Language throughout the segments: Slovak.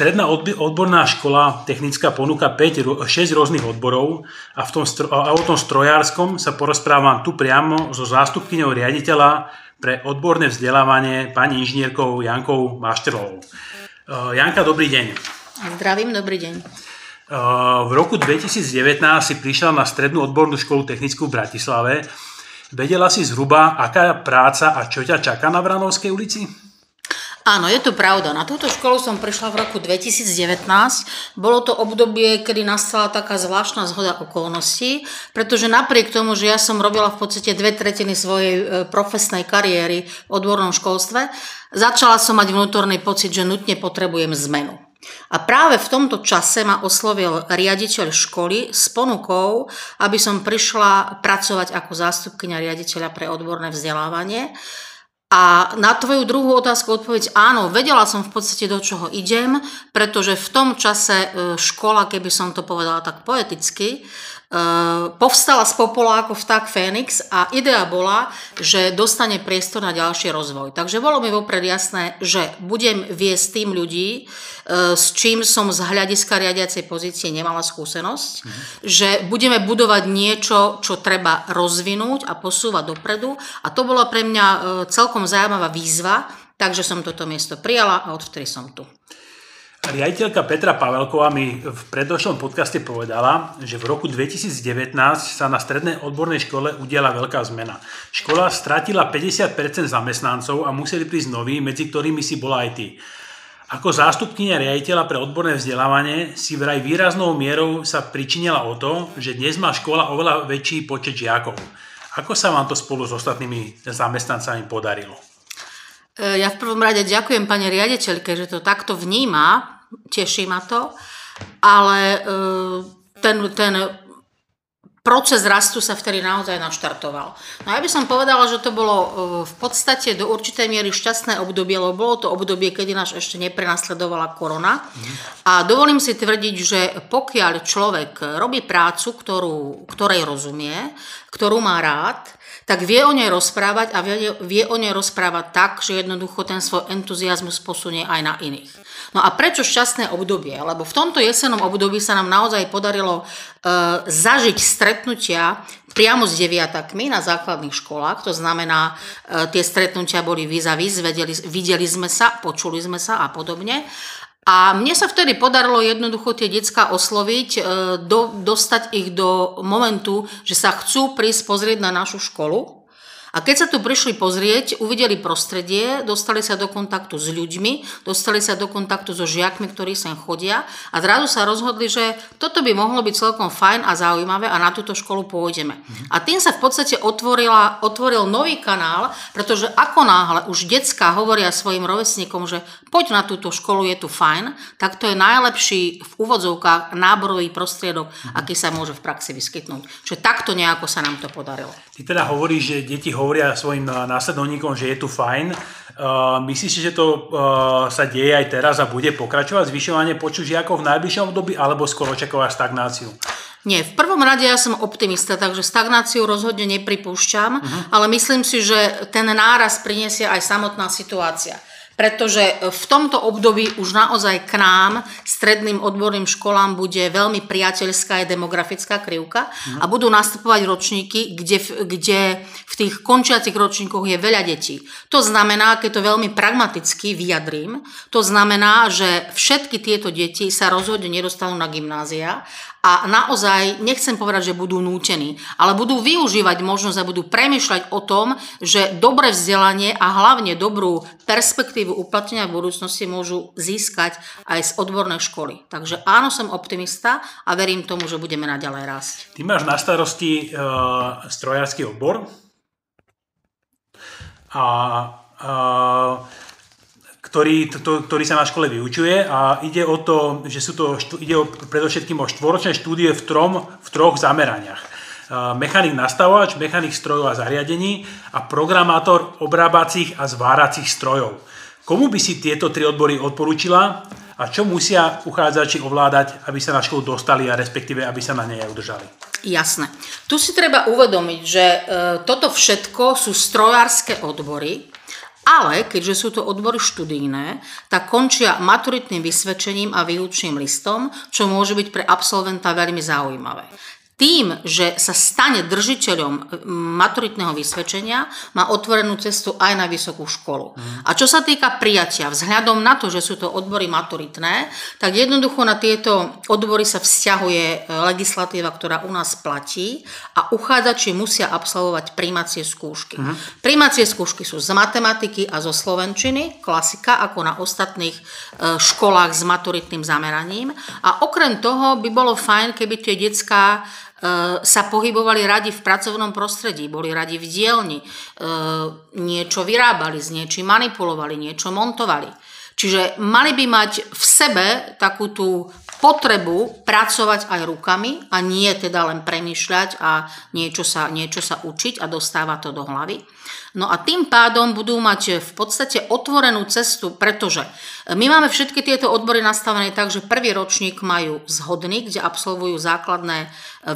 Stredná odborná škola technická ponúka 5, 6 rôznych odborov a, v tom, a o tom strojárskom sa porozprávam tu priamo so zástupkyňou riaditeľa pre odborné vzdelávanie pani inžinierkou Jankou Maštelovou. Janka, dobrý deň. Zdravím, dobrý deň. V roku 2019 si prišla na Strednú odbornú školu technickú v Bratislave. Vedela si zhruba, aká práca a čo ťa čaká na Vranovskej ulici? Áno, je to pravda. Na túto školu som prišla v roku 2019. Bolo to obdobie, kedy nastala taká zvláštna zhoda okolností, pretože napriek tomu, že ja som robila v podstate dve tretiny svojej e, profesnej kariéry v odbornom školstve, začala som mať vnútorný pocit, že nutne potrebujem zmenu. A práve v tomto čase ma oslovil riaditeľ školy s ponukou, aby som prišla pracovať ako zástupkynia riaditeľa pre odborné vzdelávanie. A na tvoju druhú otázku odpoveď áno, vedela som v podstate do čoho idem, pretože v tom čase e, škola, keby som to povedala tak poeticky, povstala z popola ako vták Fénix a idea bola, že dostane priestor na ďalší rozvoj. Takže bolo mi vopred jasné, že budem viesť tým ľudí, uh, s čím som z hľadiska riadiacej pozície nemala skúsenosť, mm. že budeme budovať niečo, čo treba rozvinúť a posúvať dopredu a to bola pre mňa uh, celkom zaujímavá výzva, takže som toto miesto prijala a odvtedy som tu. Riaditeľka Petra Pavelková mi v predošlom podcaste povedala, že v roku 2019 sa na strednej odbornej škole udiala veľká zmena. Škola stratila 50% zamestnancov a museli prísť noví, medzi ktorými si bola aj ty. Ako zástupkynia riaditeľa pre odborné vzdelávanie si vraj výraznou mierou sa pričinila o to, že dnes má škola oveľa väčší počet žiakov. Ako sa vám to spolu s ostatnými zamestnancami podarilo? E, ja v prvom rade ďakujem pani riaditeľke, že to takto vníma, teší ma to, ale e, ten, ten proces rastu sa vtedy naozaj naštartoval. No ja by som povedala, že to bolo e, v podstate do určitej miery šťastné obdobie, lebo bolo to obdobie, kedy nás ešte neprenasledovala korona. A dovolím si tvrdiť, že pokiaľ človek robí prácu, ktorú, ktorej rozumie, ktorú má rád, tak vie o nej rozprávať a vie, vie o nej rozprávať tak, že jednoducho ten svoj entuziasmus posunie aj na iných. No a prečo šťastné obdobie? Lebo v tomto jesenom období sa nám naozaj podarilo e, zažiť stretnutia priamo s deviatakmi na základných školách. To znamená, e, tie stretnutia boli vis a vis, videli, videli sme sa, počuli sme sa a podobne. A mne sa vtedy podarilo jednoducho tie decka osloviť, e, do, dostať ich do momentu, že sa chcú prísť pozrieť na našu školu a keď sa tu prišli pozrieť, uvideli prostredie, dostali sa do kontaktu s ľuďmi, dostali sa do kontaktu so žiakmi, ktorí sem chodia a zrazu sa rozhodli, že toto by mohlo byť celkom fajn a zaujímavé a na túto školu pôjdeme. A tým sa v podstate otvorila, otvoril nový kanál, pretože ako náhle už decka hovoria svojim rovesníkom, že poď na túto školu, je tu fajn, tak to je najlepší v úvodzovkách náborový prostriedok, aký sa môže v praxi vyskytnúť. Čiže takto nejako sa nám to podarilo. Ty teda hovoríš, že deti hovoria svojim eh, následovníkom, že je tu fajn. Uh, myslíš si, že to uh, sa deje aj teraz a bude pokračovať zvyšovanie počtu žiakov v najbližšom období alebo skoro očakávaš stagnáciu? Nie, v prvom rade ja som optimista, takže stagnáciu rozhodne nepripúšťam, uh-huh. ale myslím si, že ten náraz priniesie aj samotná situácia pretože v tomto období už naozaj k nám, stredným odborným školám, bude veľmi priateľská aj demografická krivka a budú nastupovať ročníky, kde, kde v tých končiacich ročníkoch je veľa detí. To znamená, keď to veľmi pragmaticky vyjadrím, to znamená, že všetky tieto deti sa rozhodne nedostanú na gymnázia a naozaj nechcem povedať, že budú nútení, ale budú využívať možnosť a budú premyšľať o tom, že dobré vzdelanie a hlavne dobrú perspektívu uplatnenia v budúcnosti môžu získať aj z odbornej školy. Takže áno, som optimista a verím tomu, že budeme naďalej rásť. Ty máš na starosti uh, strojársky obor a uh, ktorý, to, ktorý sa na škole vyučuje a ide o to, že sú to, ide o, predovšetkým o štvoročné štúdie v, trom, v troch zameraniach. Mechanik nastavovač, mechanik strojov a zariadení a programátor obrábacích a zváracích strojov. Komu by si tieto tri odbory odporúčila a čo musia uchádzači ovládať, aby sa na školu dostali a respektíve, aby sa na nej aj udržali? Jasné. Tu si treba uvedomiť, že e, toto všetko sú strojárske odbory, Ale keďže sú to odbory študijné, tak končia maturitným vysvedčením a výučným listom, čo môže byť pre absolventa veľmi zaujímavé tým, že sa stane držiteľom maturitného vysvedčenia, má otvorenú cestu aj na vysokú školu. Mm. A čo sa týka prijatia, vzhľadom na to, že sú to odbory maturitné, tak jednoducho na tieto odbory sa vzťahuje e, legislatíva, ktorá u nás platí a uchádzači musia absolvovať príjmacie skúšky. Mm. Príjmacie skúšky sú z matematiky a zo slovenčiny, klasika, ako na ostatných e, školách s maturitným zameraním. A okrem toho by bolo fajn, keby tie detská sa pohybovali radi v pracovnom prostredí, boli radi v dielni, e, niečo vyrábali, s niečím manipulovali, niečo montovali. Čiže mali by mať v sebe takú tú potrebu pracovať aj rukami a nie teda len premýšľať a niečo sa, niečo sa učiť a dostáva to do hlavy. No a tým pádom budú mať v podstate otvorenú cestu, pretože my máme všetky tieto odbory nastavené tak, že prvý ročník majú zhodný, kde absolvujú základné,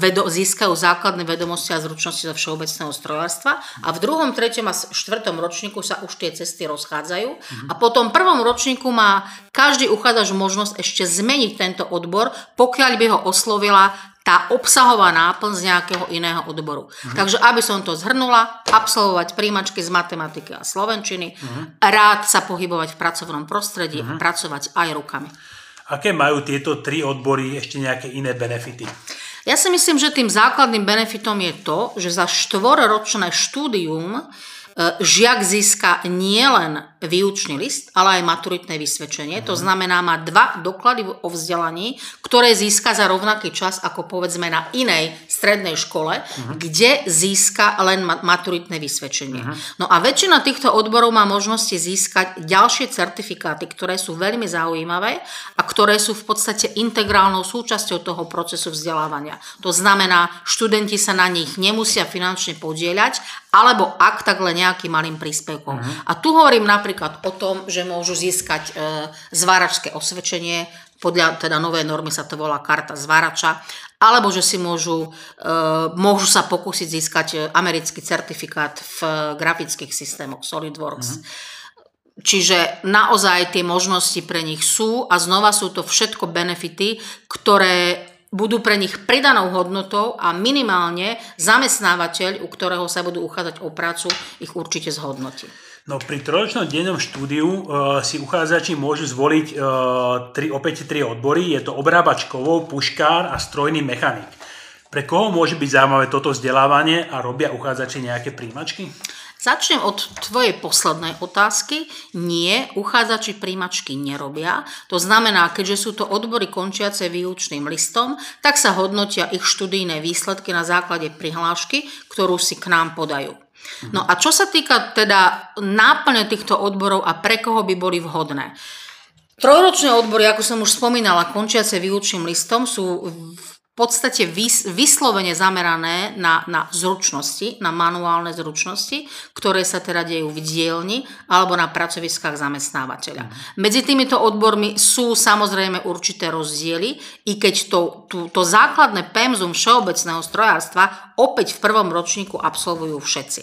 vedo, získajú základné vedomosti a zručnosti zo všeobecného strojárstva a v druhom, treťom a štvrtom ročníku sa už tie cesty rozchádzajú mm-hmm. a po tom prvom ročníku má každý uchádzač možnosť ešte zmeniť tento odbor, pokiaľ by ho oslovila tá obsahová náplň z nejakého iného odboru. Uh-huh. Takže aby som to zhrnula, absolvovať príjmačky z matematiky a slovenčiny, uh-huh. rád sa pohybovať v pracovnom prostredí uh-huh. a pracovať aj rukami. Aké majú tieto tri odbory ešte nejaké iné benefity? Ja si myslím, že tým základným benefitom je to, že za štvororočné štúdium žiak získa nielen výučný list, ale aj maturitné vysvedčenie. To mhm. znamená, má dva doklady o vzdelaní, ktoré získa za rovnaký čas ako povedzme na inej strednej škole, uh-huh. kde získa len maturitné vysvedčenie. Uh-huh. No a väčšina týchto odborov má možnosti získať ďalšie certifikáty, ktoré sú veľmi zaujímavé a ktoré sú v podstate integrálnou súčasťou toho procesu vzdelávania. To znamená, študenti sa na nich nemusia finančne podieľať, alebo ak tak len nejakým malým príspevkom. Uh-huh. A tu hovorím napríklad o tom, že môžu získať e, zváračské osvedčenie, podľa teda novej normy sa to volá karta zvárača, alebo že si môžu, e, môžu sa pokúsiť získať e, americký certifikát v e, grafických systémoch SolidWorks. Uh-huh. Čiže naozaj tie možnosti pre nich sú a znova sú to všetko benefity, ktoré budú pre nich pridanou hodnotou a minimálne zamestnávateľ, u ktorého sa budú uchádzať o prácu, ich určite zhodnotí. No pri trojročnom dennom štúdiu uh, si uchádzači môžu zvoliť uh, tri, opäť tri odbory. Je to obrábač kovov, puškár a strojný mechanik. Pre koho môže byť zaujímavé toto vzdelávanie a robia uchádzači nejaké príjmačky? Začnem od tvojej poslednej otázky. Nie, uchádzači príjmačky nerobia. To znamená, keďže sú to odbory končiace výučným listom, tak sa hodnotia ich študijné výsledky na základe prihlášky, ktorú si k nám podajú. No a čo sa týka teda náplne týchto odborov a pre koho by boli vhodné? Trojročné odbory, ako som už spomínala, končiace výučným listom sú v podstate vys, vyslovene zamerané na, na zručnosti, na manuálne zručnosti, ktoré sa teda dejú v dielni alebo na pracoviskách zamestnávateľa. Mm. Medzi týmito odbormi sú samozrejme určité rozdiely, i keď to, to, to základné pemzum všeobecného strojárstva opäť v prvom ročníku absolvujú všetci.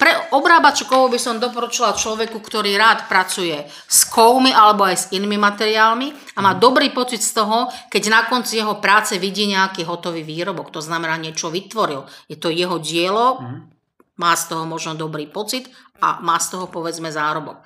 Pre obrábačov by som doporučila človeku, ktorý rád pracuje s kovmi alebo aj s inými materiálmi a má dobrý pocit z toho, keď na konci jeho práce vidí nejaký hotový výrobok, to znamená niečo vytvoril. Je to jeho dielo, má z toho možno dobrý pocit a má z toho povedzme zárobok.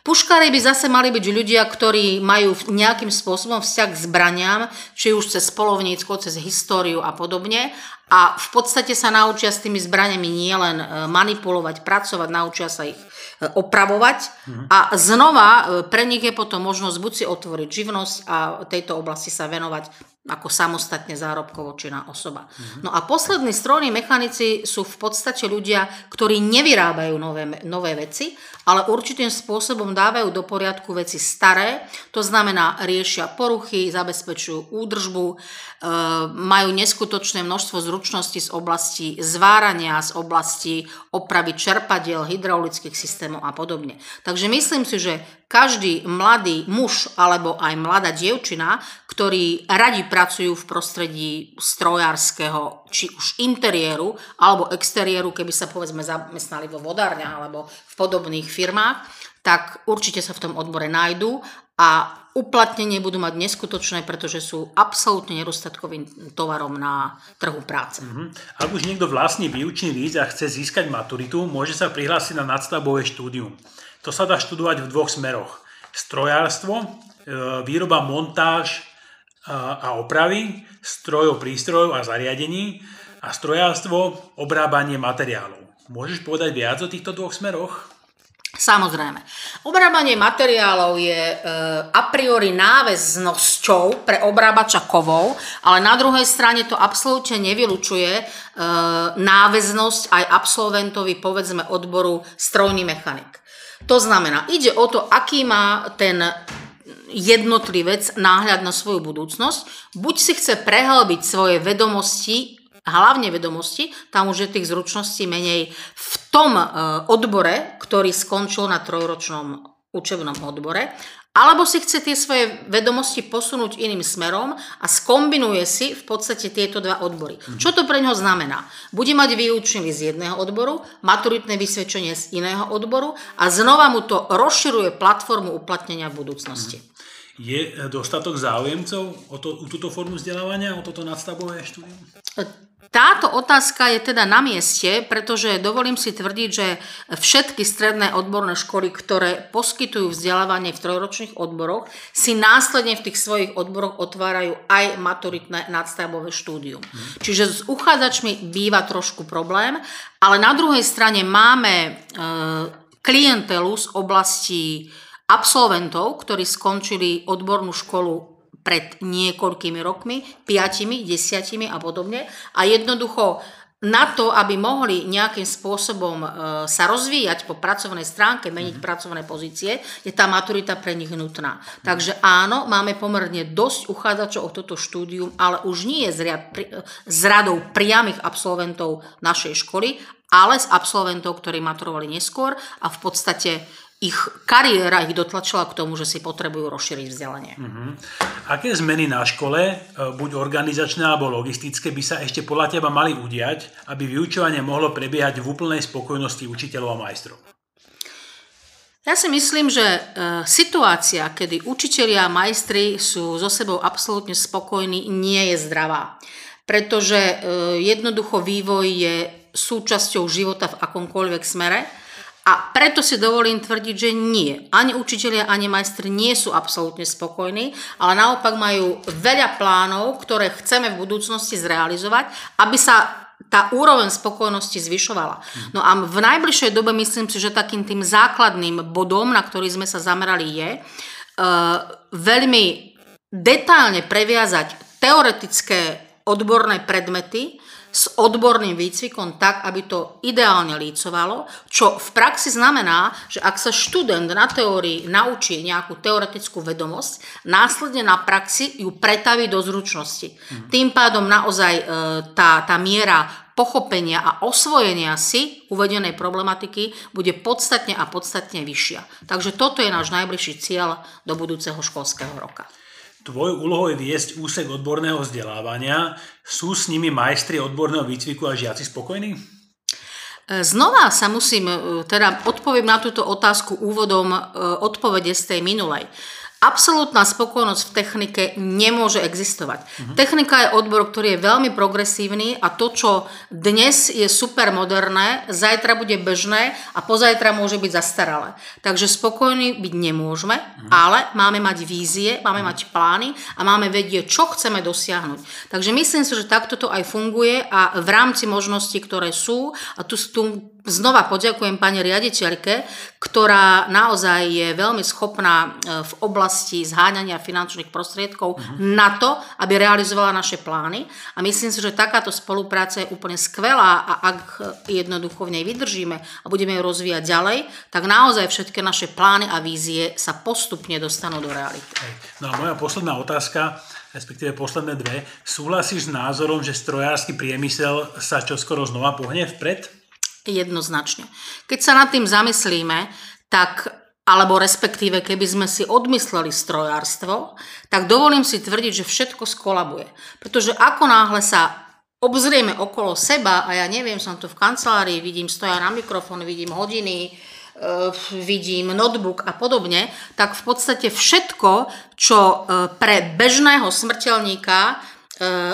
Puškári by zase mali byť ľudia, ktorí majú nejakým spôsobom vzťah k zbraniam, či už cez polovníctvo, cez históriu a podobne a v podstate sa naučia s tými zbraniami nielen e, manipulovať, pracovať, naučia sa ich e, opravovať mm. a znova e, pre nich je potom možnosť buď si otvoriť živnosť a tejto oblasti sa venovať ako samostatne zárobkovo činná osoba. Mm-hmm. No a poslední strojní mechanici sú v podstate ľudia, ktorí nevyrábajú nové, nové veci, ale určitým spôsobom dávajú do poriadku veci staré, to znamená riešia poruchy, zabezpečujú údržbu, e, majú neskutočné množstvo zručností z oblasti zvárania, z oblasti opravy čerpadiel, hydraulických systémov a podobne. Takže myslím si, že každý mladý muž alebo aj mladá dievčina, ktorí radi pracujú v prostredí strojárskeho, či už interiéru alebo exteriéru, keby sa povedzme zamestnali vo vodárniach alebo v podobných firmách, tak určite sa v tom odbore nájdú a uplatnenie budú mať neskutočné, pretože sú absolútne nedostatkovým tovarom na trhu práce. Mm-hmm. Ak už niekto vlastní výučný líst a chce získať maturitu, môže sa prihlásiť na nadstavbové štúdium. To sa dá študovať v dvoch smeroch. Strojárstvo, e, výroba, montáž a opravy, strojov, prístrojov a zariadení a strojárstvo, obrábanie materiálov. Môžeš povedať viac o týchto dvoch smeroch? Samozrejme. Obrábanie materiálov je e, a priori náväznosťou pre obrábača kovov, ale na druhej strane to absolútne nevylučuje e, náväznosť aj absolventovi, povedzme, odboru strojný mechanik. To znamená, ide o to, aký má ten jednotlivec náhľad na svoju budúcnosť. Buď si chce prehlbiť svoje vedomosti, hlavne vedomosti, tam už je tých zručností menej v tom e, odbore, ktorý skončil na trojročnom učebnom odbore, alebo si chce tie svoje vedomosti posunúť iným smerom a skombinuje si v podstate tieto dva odbory. Mm-hmm. Čo to pre ňo znamená? Bude mať výučný z jedného odboru, maturitné vysvedčenie z iného odboru a znova mu to rozširuje platformu uplatnenia v budúcnosti. Mm-hmm. Je dostatok záujemcov o, to, o túto formu vzdelávania, o toto nadstavové štúdium? Táto otázka je teda na mieste, pretože dovolím si tvrdiť, že všetky stredné odborné školy, ktoré poskytujú vzdelávanie v trojročných odboroch, si následne v tých svojich odboroch otvárajú aj maturitné nadstavbové štúdium. Hmm. Čiže s uchádzačmi býva trošku problém, ale na druhej strane máme e, klientelu z oblasti absolventov, ktorí skončili odbornú školu pred niekoľkými rokmi, piatimi, desiatimi a podobne. A jednoducho na to, aby mohli nejakým spôsobom e, sa rozvíjať po pracovnej stránke, meniť mm. pracovné pozície, je tá maturita pre nich nutná. Mm. Takže áno, máme pomerne dosť uchádzačov o toto štúdium, ale už nie je z, radou priamých absolventov našej školy, ale z absolventov, ktorí maturovali neskôr a v podstate ich kariéra ich dotlačila k tomu, že si potrebujú rozšíriť vzdelanie. Uh-huh. Aké zmeny na škole, e, buď organizačné alebo logistické, by sa ešte podľa teba mali udiať, aby vyučovanie mohlo prebiehať v úplnej spokojnosti učiteľov a majstrov? Ja si myslím, že e, situácia, kedy učitelia a majstri sú so sebou absolútne spokojní, nie je zdravá. Pretože e, jednoducho vývoj je súčasťou života v akomkoľvek smere a preto si dovolím tvrdiť, že nie. Ani učitelia, ani majstri nie sú absolútne spokojní, ale naopak majú veľa plánov, ktoré chceme v budúcnosti zrealizovať, aby sa tá úroveň spokojnosti zvyšovala. No a v najbližšej dobe myslím si, že takým tým základným bodom, na ktorý sme sa zamerali, je uh, veľmi detálne previazať teoretické odborné predmety s odborným výcvikom tak, aby to ideálne lícovalo, čo v praxi znamená, že ak sa študent na teórii naučí nejakú teoretickú vedomosť, následne na praxi ju pretaví do zručnosti. Mm. Tým pádom naozaj e, tá, tá miera pochopenia a osvojenia si uvedenej problematiky bude podstatne a podstatne vyššia. Takže toto je náš najbližší cieľ do budúceho školského roka. Tvojou úlohou je viesť úsek odborného vzdelávania. Sú s nimi majstri odborného výcviku a žiaci spokojní? E, znova sa musím, e, teda odpoviem na túto otázku úvodom e, odpovede z tej minulej. Absolútna spokojnosť v technike nemôže existovať. Uh-huh. Technika je odbor, ktorý je veľmi progresívny a to, čo dnes je super moderné, zajtra bude bežné a pozajtra môže byť zastaralé. Takže spokojní byť nemôžeme, uh-huh. ale máme mať vízie, máme uh-huh. mať plány a máme vedieť, čo chceme dosiahnuť. Takže myslím si, že takto to aj funguje a v rámci možností, ktoré sú, a tu, tu znova poďakujem pani riaditeľke, ktorá naozaj je veľmi schopná e, v oblasti zháňania finančných prostriedkov uh-huh. na to, aby realizovala naše plány. A myslím si, že takáto spolupráca je úplne skvelá a ak jednoducho v nej vydržíme a budeme ju rozvíjať ďalej, tak naozaj všetky naše plány a vízie sa postupne dostanú do reality. No a moja posledná otázka respektíve posledné dve. Súhlasíš s názorom, že strojársky priemysel sa čoskoro znova pohne vpred? Jednoznačne. Keď sa nad tým zamyslíme, tak alebo respektíve keby sme si odmysleli strojárstvo, tak dovolím si tvrdiť, že všetko skolabuje. Pretože ako náhle sa obzrieme okolo seba a ja neviem, som tu v kancelárii, vidím stoja na mikrofón, vidím hodiny, Eh, vidím notebook a podobne, tak v podstate všetko, čo eh, pre bežného smrteľníka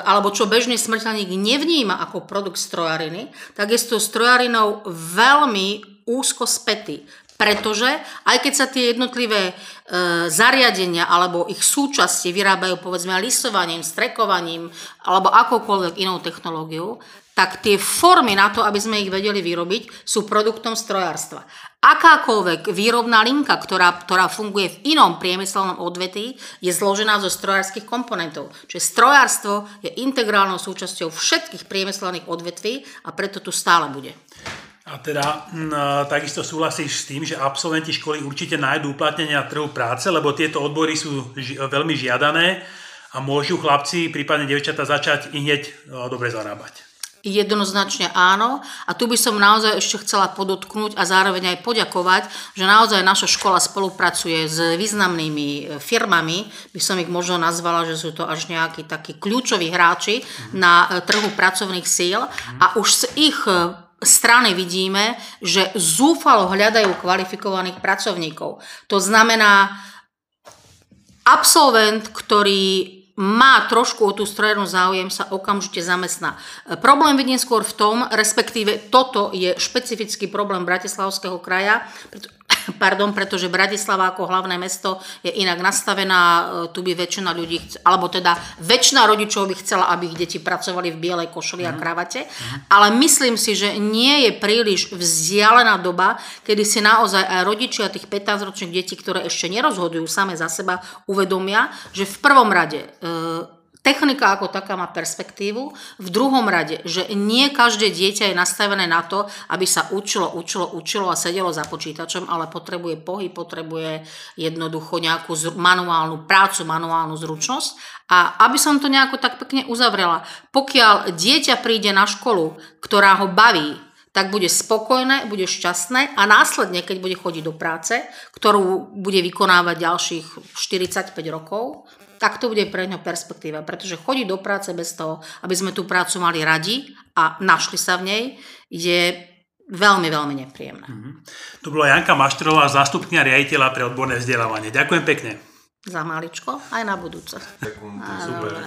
alebo čo bežný smrteľník nevníma ako produkt strojariny, tak je s tou strojarinou veľmi úzko spätý. Pretože aj keď sa tie jednotlivé e, zariadenia alebo ich súčasti vyrábajú povedzme lisovaním, strekovaním alebo akokoľvek inou technológiou, tak tie formy na to, aby sme ich vedeli vyrobiť, sú produktom strojárstva. Akákoľvek výrobná linka, ktorá, ktorá funguje v inom priemyselnom odvetí, je zložená zo strojárskych komponentov. Čiže strojárstvo je integrálnou súčasťou všetkých priemyselných odvetví a preto tu stále bude. A teda m, takisto súhlasíš s tým, že absolventi školy určite nájdú uplatnenie na trhu práce, lebo tieto odbory sú ži- veľmi žiadané a môžu chlapci, prípadne devčata začať i hneď dobre zarábať. Jednoznačne áno. A tu by som naozaj ešte chcela podotknúť a zároveň aj poďakovať, že naozaj naša škola spolupracuje s významnými e, firmami. By som ich možno nazvala, že sú to až nejakí takí kľúčoví hráči na e, trhu pracovných síl. A už z ich e, strany vidíme, že zúfalo hľadajú kvalifikovaných pracovníkov. To znamená, absolvent, ktorý má trošku o tú strojárnu záujem, sa okamžite zamestná. E, problém vidím skôr v tom, respektíve toto je špecifický problém Bratislavského kraja, pardon, pretože Bratislava ako hlavné mesto je inak nastavená, e, tu by väčšina ľudí, alebo teda väčšina rodičov by chcela, aby ich deti pracovali v bielej košeli a mhm. kravate, ale myslím si, že nie je príliš vzdialená doba, kedy si naozaj aj rodičia tých 15-ročných detí, ktoré ešte nerozhodujú same za seba, uvedomia, že v prvom rade e, Technika ako taká má perspektívu. V druhom rade, že nie každé dieťa je nastavené na to, aby sa učilo, učilo, učilo a sedelo za počítačom, ale potrebuje pohyb, potrebuje jednoducho nejakú manuálnu prácu, manuálnu zručnosť. A aby som to nejako tak pekne uzavrela, pokiaľ dieťa príde na školu, ktorá ho baví, tak bude spokojné, bude šťastné a následne, keď bude chodiť do práce, ktorú bude vykonávať ďalších 45 rokov, tak to bude pre ňo perspektíva, pretože chodiť do práce bez toho, aby sme tú prácu mali radi a našli sa v nej, je veľmi, veľmi nepríjemné. Mm-hmm. Tu bola Janka Maštrová, zástupkňa riaditeľa pre odborné vzdelávanie. Ďakujem pekne. Za maličko, aj na budúce. Ďakujem, super.